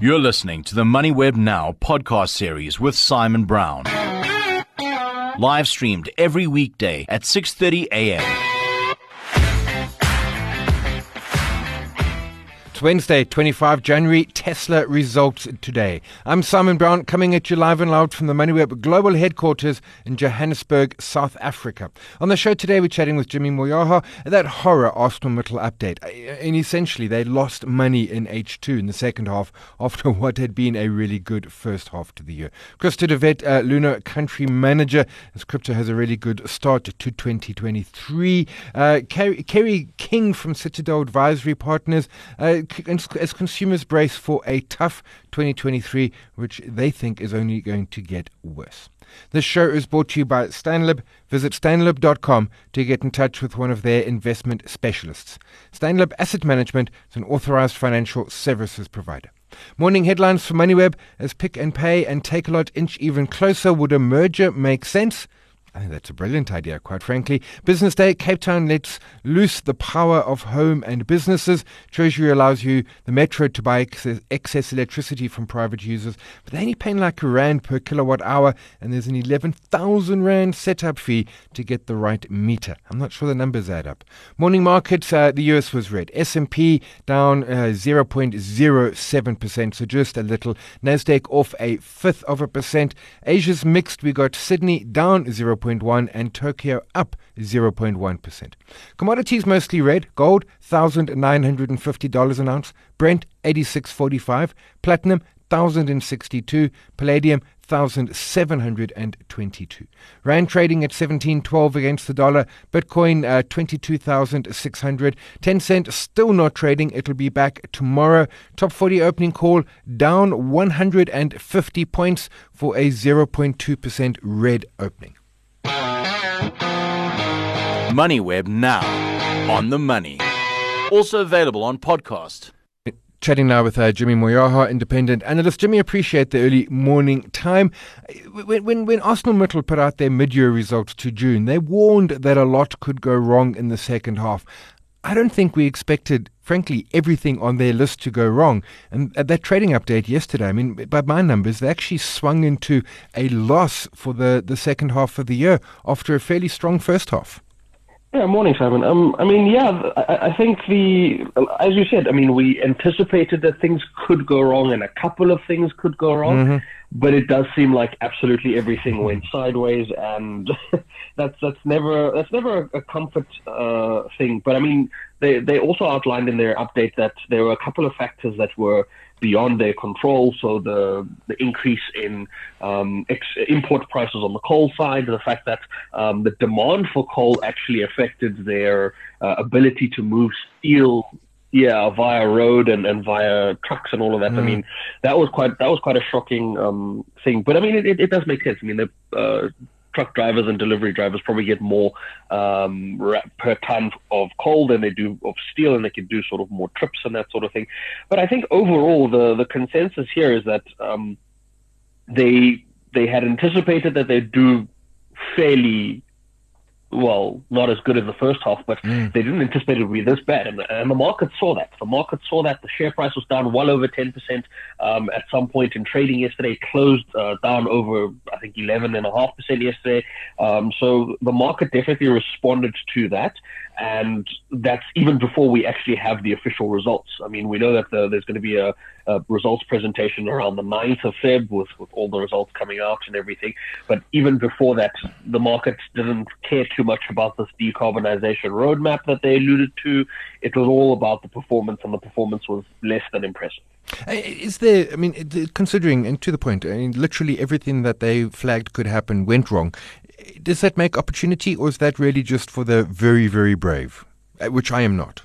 You're listening to the MoneyWeb Now podcast series with Simon Brown. Live streamed every weekday at 6:30 a.m. It's Wednesday, 25 January. Tesla results today. I'm Simon Brown, coming at you live and loud from the MoneyWeb global headquarters in Johannesburg, South Africa. On the show today, we're chatting with Jimmy Moyaha. That horror ArcelorMittal update. And essentially, they lost money in H2 in the second half after what had been a really good first half to the year. Christo de Wet, uh, Luno country manager, as crypto has a really good start to 2023. Uh, Kerry, Kerry King from Citadel Advisory Partners. Uh, as consumers brace for a tough 2023, which they think is only going to get worse. This show is brought to you by Stanlib. Visit stanlib.com to get in touch with one of their investment specialists. Stanlib Asset Management is an authorized financial services provider. Morning headlines for MoneyWeb as Pick n Pay and Takealot inch even closer. Would a merger make sense? I think that's a brilliant idea, quite frankly. Business Day, Cape Town lets loose the power of home and businesses. Treasury allows you, the Metro, to buy excess, excess electricity from private users, but they're only paying like a rand per kilowatt hour, and there's an 11,000 rand setup fee to get the right meter. I'm not sure the numbers add up. Morning markets, uh, the US was red. S&P down uh, 0.07%, so just a little. Nasdaq off a fifth of a percent. Asia's mixed. We got Sydney down 0. 0.1 and Tokyo up 0.1%. Commodities mostly red. Gold $1,950 an ounce. Brent 86.45. Platinum 1062. Palladium 1722. Rand trading at 1712 against the dollar. Bitcoin uh, 22,600. Tencent still not trading. It'll be back tomorrow. Top 40 opening call down 150 points for a 0.2% red opening. MoneyWeb now on the money. Also available on podcast. Chatting now with uh, Jimmy Moyaha, independent analyst. Jimmy, appreciate the early morning time. When, when, when ArcelorMittal put out their mid-year results to June, they warned that a lot could go wrong in the second half. I don't think we expected, frankly, everything on their list to go wrong. And at that trading update yesterday, I mean, by my numbers, they actually swung into a loss for the, the second half of the year after a fairly strong first half. Yeah, morning, Simon. Um, I mean, yeah, I, I think the, as you said, I mean, we anticipated that things could go wrong, and a couple of things could go wrong. Mm-hmm but it does seem like absolutely everything went sideways, and that's that's never that's never a comfort uh, thing. But I mean, they they also outlined in their update that there were a couple of factors that were beyond their control. So the the increase in um, ex- import prices on the coal side, the fact that um, the demand for coal actually affected their uh, ability to move steel yeah, via road and, and via trucks and all of that. Mm. I mean, that was quite that was quite a shocking um, thing. But I mean, it, it does make sense. I mean, the uh, truck drivers and delivery drivers probably get more um, per ton of coal than they do of steel, and they can do sort of more trips and that sort of thing. But I think overall, the the consensus here is that um, they they had anticipated that they'd do fairly well, not as good as the first half, but mm. they didn't anticipate it would be this bad. And, and, the market saw that. The market saw that. The share price was down well over 10% um, at some point in trading yesterday, closed uh, down over, I think, 11.5% yesterday. Um, so the market definitely responded to that. And that's even before we actually have the official results. I mean, we know that the, there's going to be a, a, results presentation around the 9th of Feb with, with all the results coming out and everything. But even before that, the market didn't care too much about this decarbonization roadmap that they alluded to. It was all about the performance, and the performance was less than impressive. Is there, I mean, considering, and to the point, I mean, literally everything that they flagged could happen went wrong does that make opportunity, or is that really just for the very, very brave, uh, which I am not?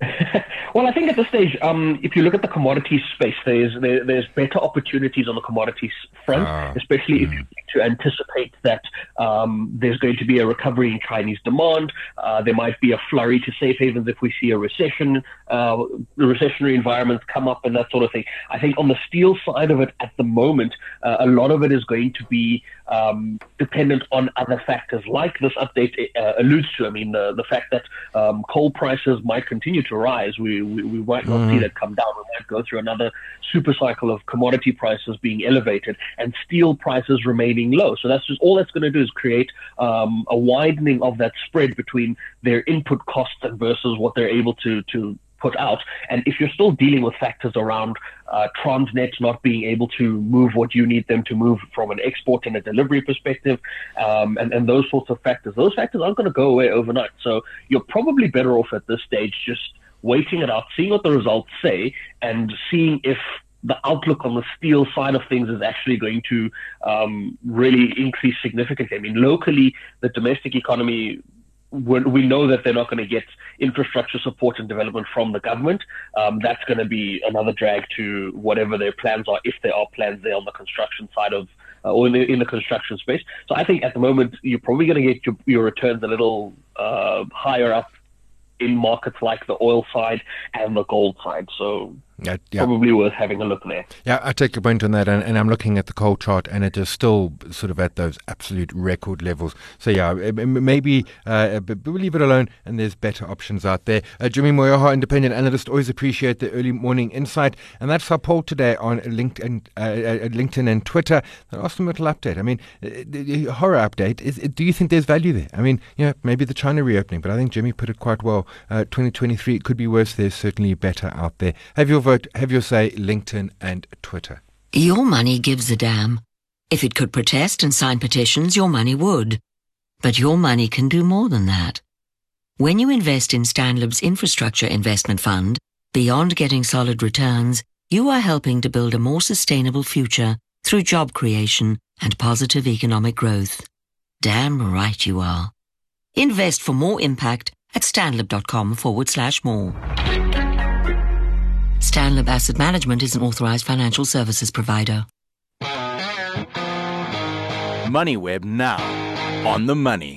well, I think at this stage, um, if you look at the commodities space, there's there, there's better opportunities on the commodities front, uh, especially mm. if you to anticipate that um, there's going to be a recovery in Chinese demand. Uh, there might be a flurry to safe havens if we see a recession, uh, recessionary environments come up and that sort of thing. I think on the steel side of it at the moment, uh, a lot of it is going to be um, dependent on other factors, like this update uh, alludes to. I mean, the, fact that um, coal prices might continue to rise, we, we, we might not mm-hmm. see that come down. We might go through another super cycle of commodity prices being elevated and steel prices low. So that's just all that's going to do is create um, a widening of that spread between their input costs and versus what they're able to to put out. And if you're still dealing with factors around uh, Transnet not being able to move what you need them to move from an export and a delivery perspective, um, and, and those sorts of factors, those factors aren't going to go away overnight. So you're probably better off at this stage just waiting it out, seeing what the results say, and seeing if the outlook on the steel side of things is actually going to um, really increase significantly. I mean, locally, the domestic economy we know that they're not going to get infrastructure support and development from the government. Um, that's going to be another drag to whatever their plans are, if there are plans there on the construction side of uh, or in the, in the construction space. So I think at the moment you're probably going to get your, your returns a little uh, higher up in markets like the oil side and the gold side. So yeah, yeah. Probably worth having a look there. Yeah, I take your point on that, and, and, I'm looking at the coal chart, and it is still sort of at those absolute record levels. So yeah, maybe uh, we'll leave it alone, and there's better options out there. Uh, Jimmy Moyaha, independent analyst, always appreciate the early morning insight, and that's our poll today on LinkedIn, uh, uh LinkedIn and Twitter. An awesome little update. I mean, uh, the horror update. Is, do you think there's value there? I mean, yeah, maybe the China reopening, but I think Jimmy put it quite well. Uh, 2023 could be worse. There's certainly better out there. Have your vote, have your say, LinkedIn and Twitter. Your money gives a damn. If it could protest and sign petitions, your money would. But your money can do more than that. When you invest in Stanlib's Infrastructure Investment Fund, beyond getting solid returns, you are helping to build a more sustainable future through job creation and positive economic growth. Damn right you are. Invest for more impact at stanlib.com forward slash more. Stanlib Asset Management is an authorized financial services provider. MoneyWeb now on the money.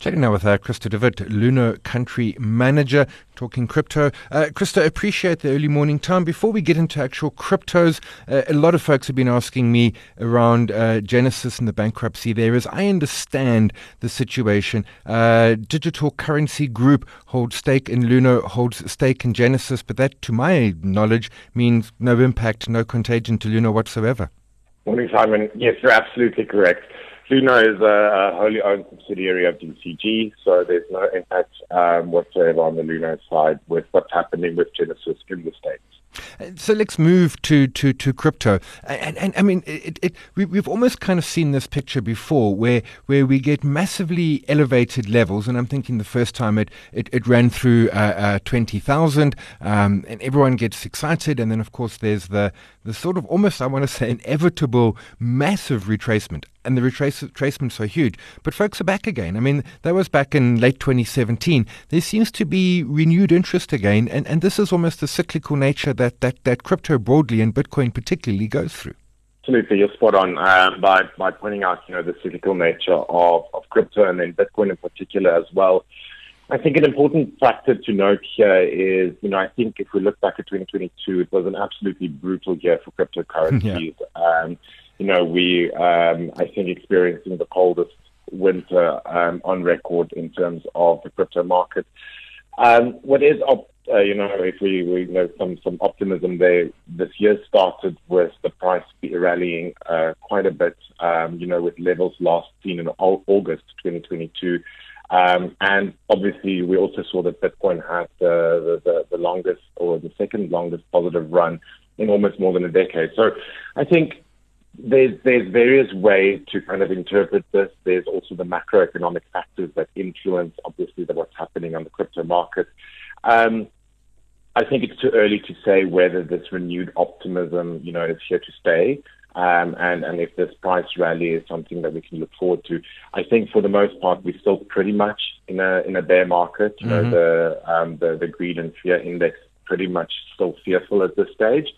Chatting now with uh, Christo de Wet, Luno Country Manager, talking crypto. Uh, Christo, appreciate the early morning time. Before we get into actual cryptos, uh, a lot of folks have been asking me around uh, Genesis and the bankruptcy there. As I understand the situation, uh, Digital Currency Group holds stake in Luno, holds stake in Genesis, but that, to my knowledge, means no impact, no contagion to Luno whatsoever. Morning, Simon. Yes, you're absolutely correct. Luno is a, wholly owned subsidiary of DCG, so there's no impact um, whatsoever on the Luno side with what's happening with Genesis in the States. So let's move to, to, to crypto. And, and I mean, it, it, we, have almost kind of seen this picture before where, where we get massively elevated levels. And I'm thinking the first time it, it, it ran through uh, uh, 20,000 um, and everyone gets excited. And then, of course, there's the, the sort of almost, I want to say, inevitable massive retracement. And the retracements are huge. But folks are back again. I mean, that was back in late 2017. There seems to be renewed interest again. And, and this is almost the cyclical nature that, that, that crypto broadly and Bitcoin particularly goes through. Absolutely, you're spot on um, by, by pointing out, you know, the cyclical nature of, of crypto and then Bitcoin in particular as well. I think an important factor to note here is, you know, I think if we look back at 2022, it was an absolutely brutal year for cryptocurrencies. Yeah. Um, you know, we, um, I think, experiencing the coldest winter um, on record in terms of the crypto market. Um, what is, op- uh, you know, if we, we know some some optimism there. This year started with the price rallying uh, quite a bit. Um, you know, with levels last seen in August 2022. Um, and obviously, we also saw that Bitcoin had the, the, the longest or the second longest positive run in almost more than a decade. So I think there's there's various ways to kind of interpret this. There's also the macroeconomic factors that influence obviously the, what's happening on the crypto market. Um, I think it's too early to say whether this renewed optimism, you know, is here to stay. Um, and, and if this price rally is something that we can look forward to. I think for the most part, we're still pretty much in a in a bear market. You mm-hmm. know, the, um, the the greed and fear index pretty much still fearful at this stage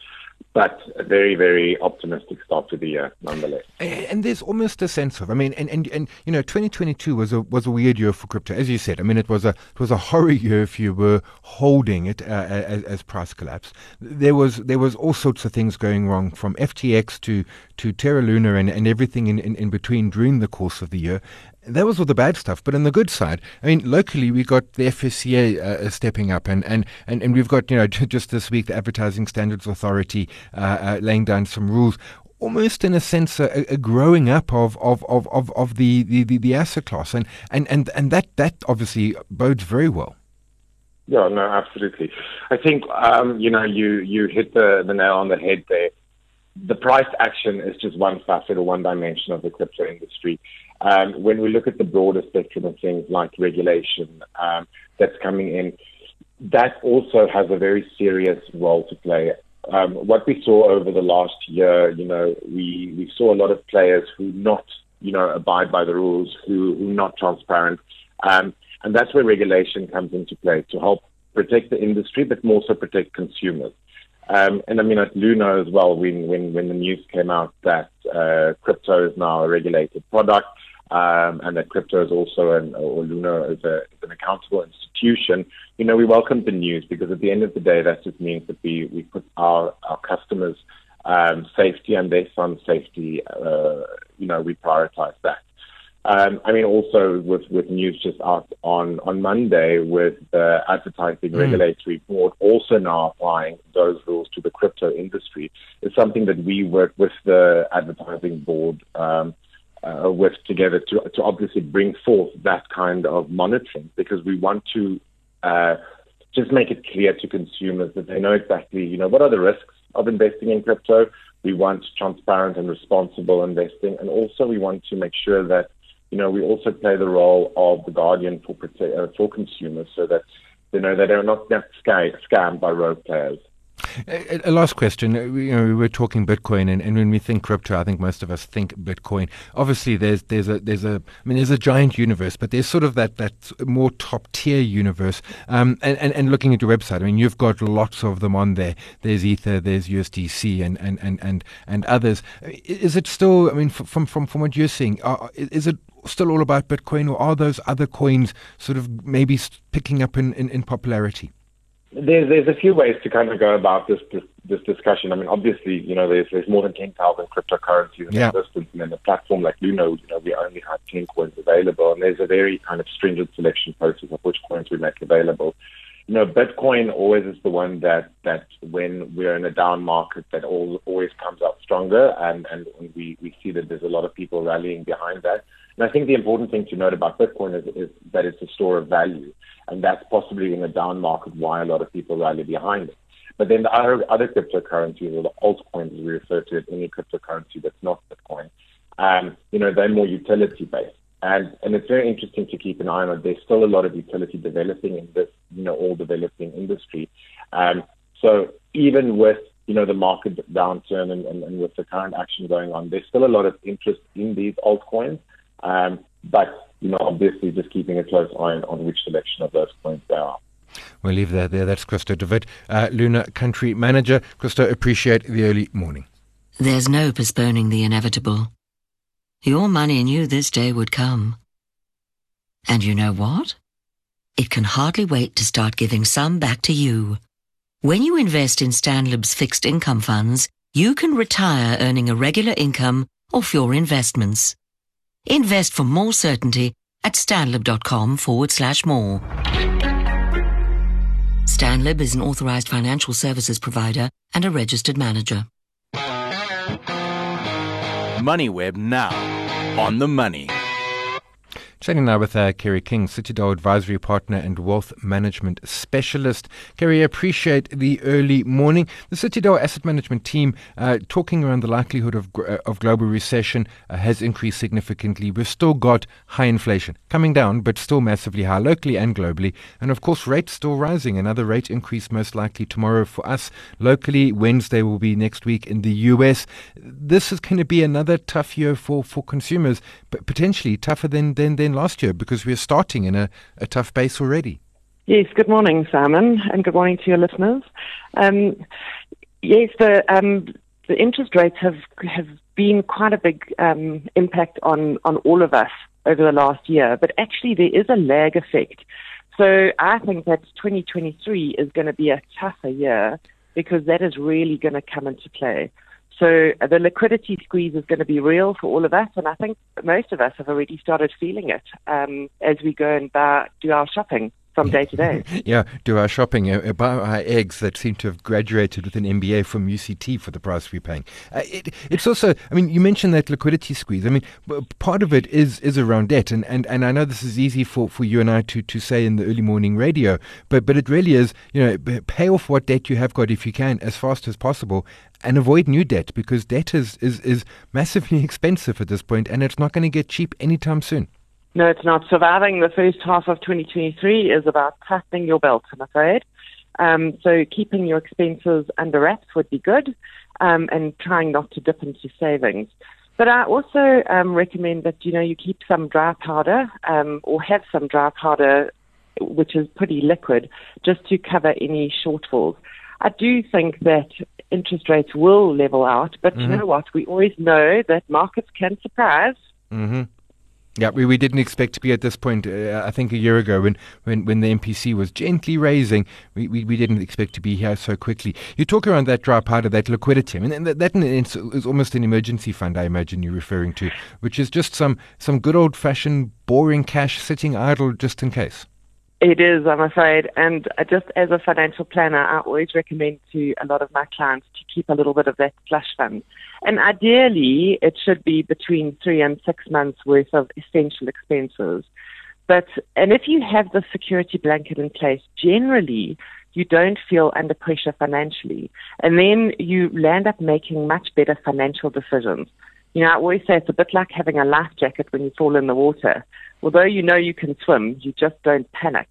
but a very, very optimistic start to the year, nonetheless. And there's almost a sense of, I mean, and, and, and you know, 2022 was a was a weird year for crypto, as you said. I mean, it was a it was a horror year if you were holding it uh, as, as, price collapse. There was there was all sorts of things going wrong, from FTX to to Terra Luna and, and everything in, in, in between during the course of the year. That was all the bad stuff. But on the good side, I mean, locally we got the FSCA uh, stepping up, and, and, and, and we've got you know just this week the Advertising Standards Authority uh, uh, laying down some rules. Almost in a sense, a, a growing up of of, of, of, of the, the, the, the asset class, and, and, and, and that, that obviously bodes very well. Yeah, no, absolutely. I think um, you know you you hit the, the nail on the head there. The price action is just one facet or one dimension of the crypto industry. Um, when we look at the broader spectrum of things like regulation um, that's coming in, that also has a very serious role to play. Um, what we saw over the last year, you know, we, we saw a lot of players who not, you know, abide by the rules, who, who not transparent. Um, and that's where regulation comes into play to help protect the industry, but more so protect consumers. Um, and I mean, at Luno as well, when, when, when the news came out that uh, crypto is now a regulated product, um, and that crypto is also an, or Luno is, a, is, an accountable institution, you know, we welcome the news because at the end of the day, that just means that we, we put our, our customers' um, safety and their funds' safety, uh, you know, we prioritize that. Um, I mean, also with, with news just out on, on Monday with the Advertising mm. Regulatory Board also now applying those rules to the crypto industry is something that we work with the Advertising Board um, uh, with together to, to obviously bring forth that kind of monitoring because we want to uh, just make it clear to consumers that they know exactly, you know, what are the risks of investing in crypto. We want transparent and responsible investing, and also we want to make sure that, you know, we also play the role of the guardian for uh, for consumers, so that you know that they're not scammed by rogue players. A, last question. Uh, you know, we were talking Bitcoin, and, and when we think crypto, I think most of us think Bitcoin. Obviously, there's there's a there's a I mean, there's a giant universe, but there's sort of that that more top tier universe. Um, and, and and looking at your website, I mean, you've got lots of them on there. There's Ether, there's USDC, and and and and, and others. Is it still? I mean, from from from what you're seeing, uh, is it still all about Bitcoin, or are those other coins sort of maybe picking up in, in, in popularity? There's there's a few ways to kind of go about this this, this discussion. I mean, obviously, you know, there's there's more than ten thousand cryptocurrencies in yeah. existence, and then a platform like Luno, you know, we only have ten coins available, and there's a very kind of stringent selection process of which coins we make available. You know, Bitcoin always is the one that that when we're in a down market, that all, always comes out stronger, and and we we see that there's a lot of people rallying behind that. And I think the important thing to note about Bitcoin is, is that it's a store of value. And that's possibly in a down market why a lot of people rally behind it. But then the other, other cryptocurrencies or the altcoins, as we refer to it, any cryptocurrency that's not Bitcoin, um, you know, they're more utility based. And, and it's very interesting to keep an eye on. There's still a lot of utility developing in this, you know, all developing industry. Um, so even with, you know, the market downturn and, and, and with the current action going on, there's still a lot of interest in these altcoins. Um, but you know, obviously just keeping a close eye on which selection of those coins there are. We'll leave that there. That's Christo de Wet, uh, Luno Country Manager. Christo, appreciate the early morning. There's no postponing the inevitable. Your money knew this day would come. And you know what? It can hardly wait to start giving some back to you. When you invest in Stanlib's fixed income funds, you can retire earning a regular income off your investments. Invest for more certainty at stanlib.com forward slash more. Stanlib is an authorized financial services provider and a registered manager. MoneyWeb now on the money. Chatting now with uh, Kerry King, Citadel Advisory Partner and Wealth Management Specialist. Kerry, appreciate the early morning. The Citadel Asset Management team uh, talking around the likelihood of, uh, of global recession uh, has increased significantly. We've still got high inflation coming down, but still massively high locally and globally. And of course, rates still rising. Another rate increase most likely tomorrow for us locally. Wednesday will be next week in the US. This is going to be another tough year for, for consumers, but potentially tougher than, than, than last year because we're starting in a, a tough base already. Yes, good morning, Simon, and good morning to your listeners. Um, yes, the um, the interest rates have have been quite a big um, impact on on all of us over the last year, but actually there is a lag effect. So I think that 2023 is going to be a tougher year because that is really going to come into play. So uh, the liquidity squeeze is going to be real for all of us, and I think most of us have already started feeling it um, as we go and buy, do our shopping from day to day. yeah, do our shopping, uh, buy our eggs that seem to have graduated with an MBA from UCT for the price we're paying. Uh, it, it's also, I mean, you mentioned that liquidity squeeze. I mean, part of it is is around debt, and, and, and I know this is easy for, for you and I to, to say in the early morning radio, but but it really is, you know, pay off what debt you have got if you can as fast as possible, and avoid new debt because debt is, is, is massively expensive at this point, and it's not going to get cheap anytime soon. No, it's not. Surviving the first half of 2023 is about tightening your belt, I'm afraid. Um, so keeping your expenses under wraps would be good um, and trying not to dip into savings. But I also um, recommend that, you know, you keep some dry powder um, or have some dry powder which is pretty liquid just to cover any shortfalls. I do think that interest rates will level out, but mm-hmm. you know what? We always know that markets can surprise. Mm-hmm. Yeah, we, we didn't expect to be at this point. Uh, I think a year ago, when, when, when the MPC was gently raising, we, we, we didn't expect to be here so quickly. You talk around that dry powder, that liquidity. I mean, that, that is almost an emergency fund. I imagine you're referring to, which is just some some good old fashioned boring cash sitting idle just in case. It is, I'm afraid. And uh, just as a financial planner, I always recommend to a lot of my clients to keep a little bit of that slush fund. And ideally, it should be between three and six months worth of essential expenses. But, and if you have the security blanket in place, generally, you don't feel under pressure financially. And then you land up making much better financial decisions. You know, I always say it's a bit like having a life jacket when you fall in the water although you know you can swim, you just don't panic.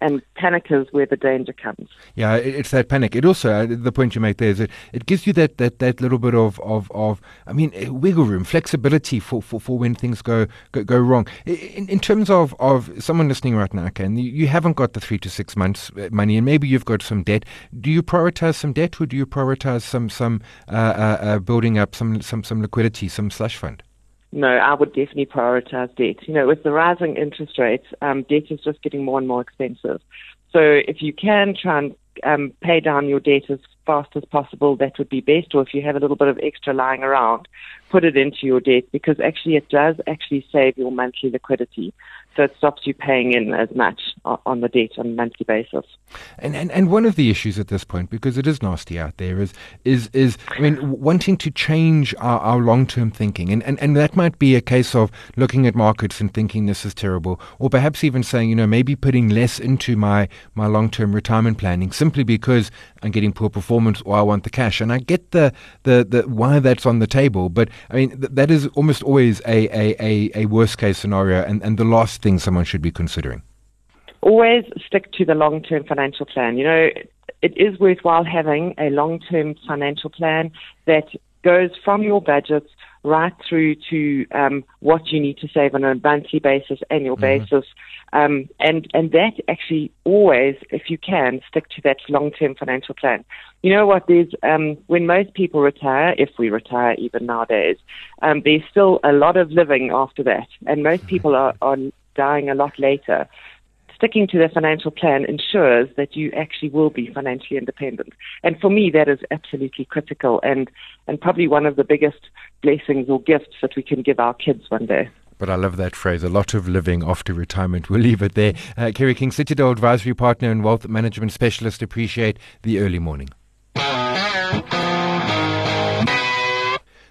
And panic is where the danger comes. Yeah, it's that panic. It also, uh, the point you make there is it, it gives you that, that, that little bit of, of, of, I mean, uh, wiggle room, flexibility for, for, for when things go, go, go wrong. In, in terms of, of someone listening right now, Ken, you, haven't got the three to six months uh, money and maybe you've got some debt. Do you prioritize some debt or do you prioritize some, some uh, uh, uh, building up some, some, some liquidity, some slush fund? No, I would definitely prioritize debt. You know, with the rising interest rates, um, debt is just getting more and more expensive. So if you can try and um, pay down your debt as fast as possible, that would be best. Or if you have a little bit of extra lying around, put it into your debt because actually it does actually save your monthly liquidity. So it stops you paying in as much on the debt on a monthly basis. And, and and one of the issues at this point, because it is nasty out there, is is is I mean wanting to change our, our long term thinking, and, and and that might be a case of looking at markets and thinking this is terrible, or perhaps even saying you know maybe putting less into my my long term retirement planning simply because I'm getting poor performance or I want the cash. And I get the the, the why that's on the table, but I mean th- that is almost always a, a, a, a worst case scenario, and, and the last thing someone should be considering? Always stick to the long term financial plan. You know, it is worthwhile having a long term financial plan that goes from your budgets right through to um, what you need to save on a monthly basis, annual mm-hmm. basis, um, and and that actually always, if you can, stick to that long-term financial plan. You know what? There's um, when most people retire, if we retire even nowadays, um, there's still a lot of living after that, and most people are, are dying a lot later. Sticking to the financial plan ensures that you actually will be financially independent. And for me, that is absolutely critical and, and probably one of the biggest blessings or gifts that we can give our kids one day. But I love that phrase, a lot of living after retirement. We'll leave it there. Uh, Kerry King, Citadel Advisory Partner and Wealth Management Specialist, appreciate the early morning.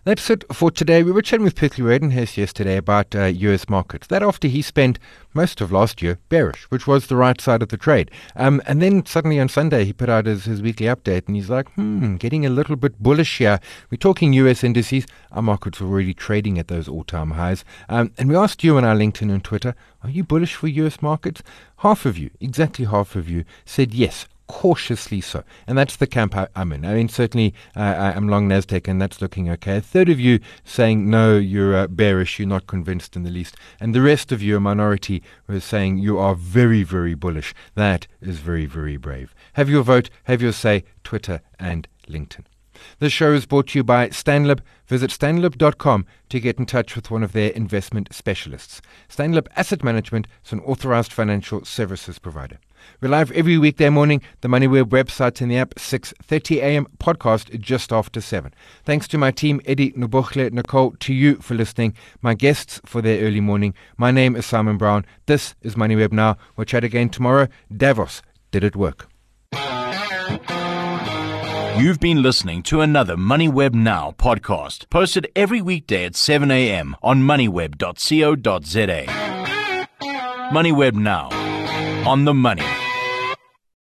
That's it for today. We were chatting with Petri Redelinghuys yesterday about uh, US markets. That after he spent most of last year bearish, which was the right side of the trade. Um, and then suddenly on Sunday he put out his, his weekly update and he's like, hmm, getting a little bit bullish here. We're talking US indices. Our markets are already trading at those all-time highs. Um, and we asked you on our LinkedIn and Twitter, are you bullish for US markets? Half of you, exactly half of you, said yes cautiously so. And that's the camp I, am in. I mean, certainly uh, I'm long Nasdaq, and that's looking okay. A third of you saying no, you're uh, bearish, you're not convinced in the least, and the rest of you, a minority, are saying you are very, very bullish. That is very, very brave. Have your vote, have your say. Twitter and LinkedIn. This show is brought to you by Stanlib. Visit stanlib.com to get in touch with one of their investment specialists. Stanlib Asset Management is an authorized financial services provider. We're live every weekday morning, the MoneyWeb website and the app, 6.30 a.m. podcast just after 7. Thanks to my team, Eddie, Nubochle, Nicole, to you for listening, my guests for their early morning. My name is Simon Brown. This is MoneyWeb Now. We'll chat again tomorrow. Davos, did it work? You've been listening to another MoneyWeb Now podcast, posted every weekday at 7 a.m. on moneyweb.co.za. MoneyWeb Now, on the money.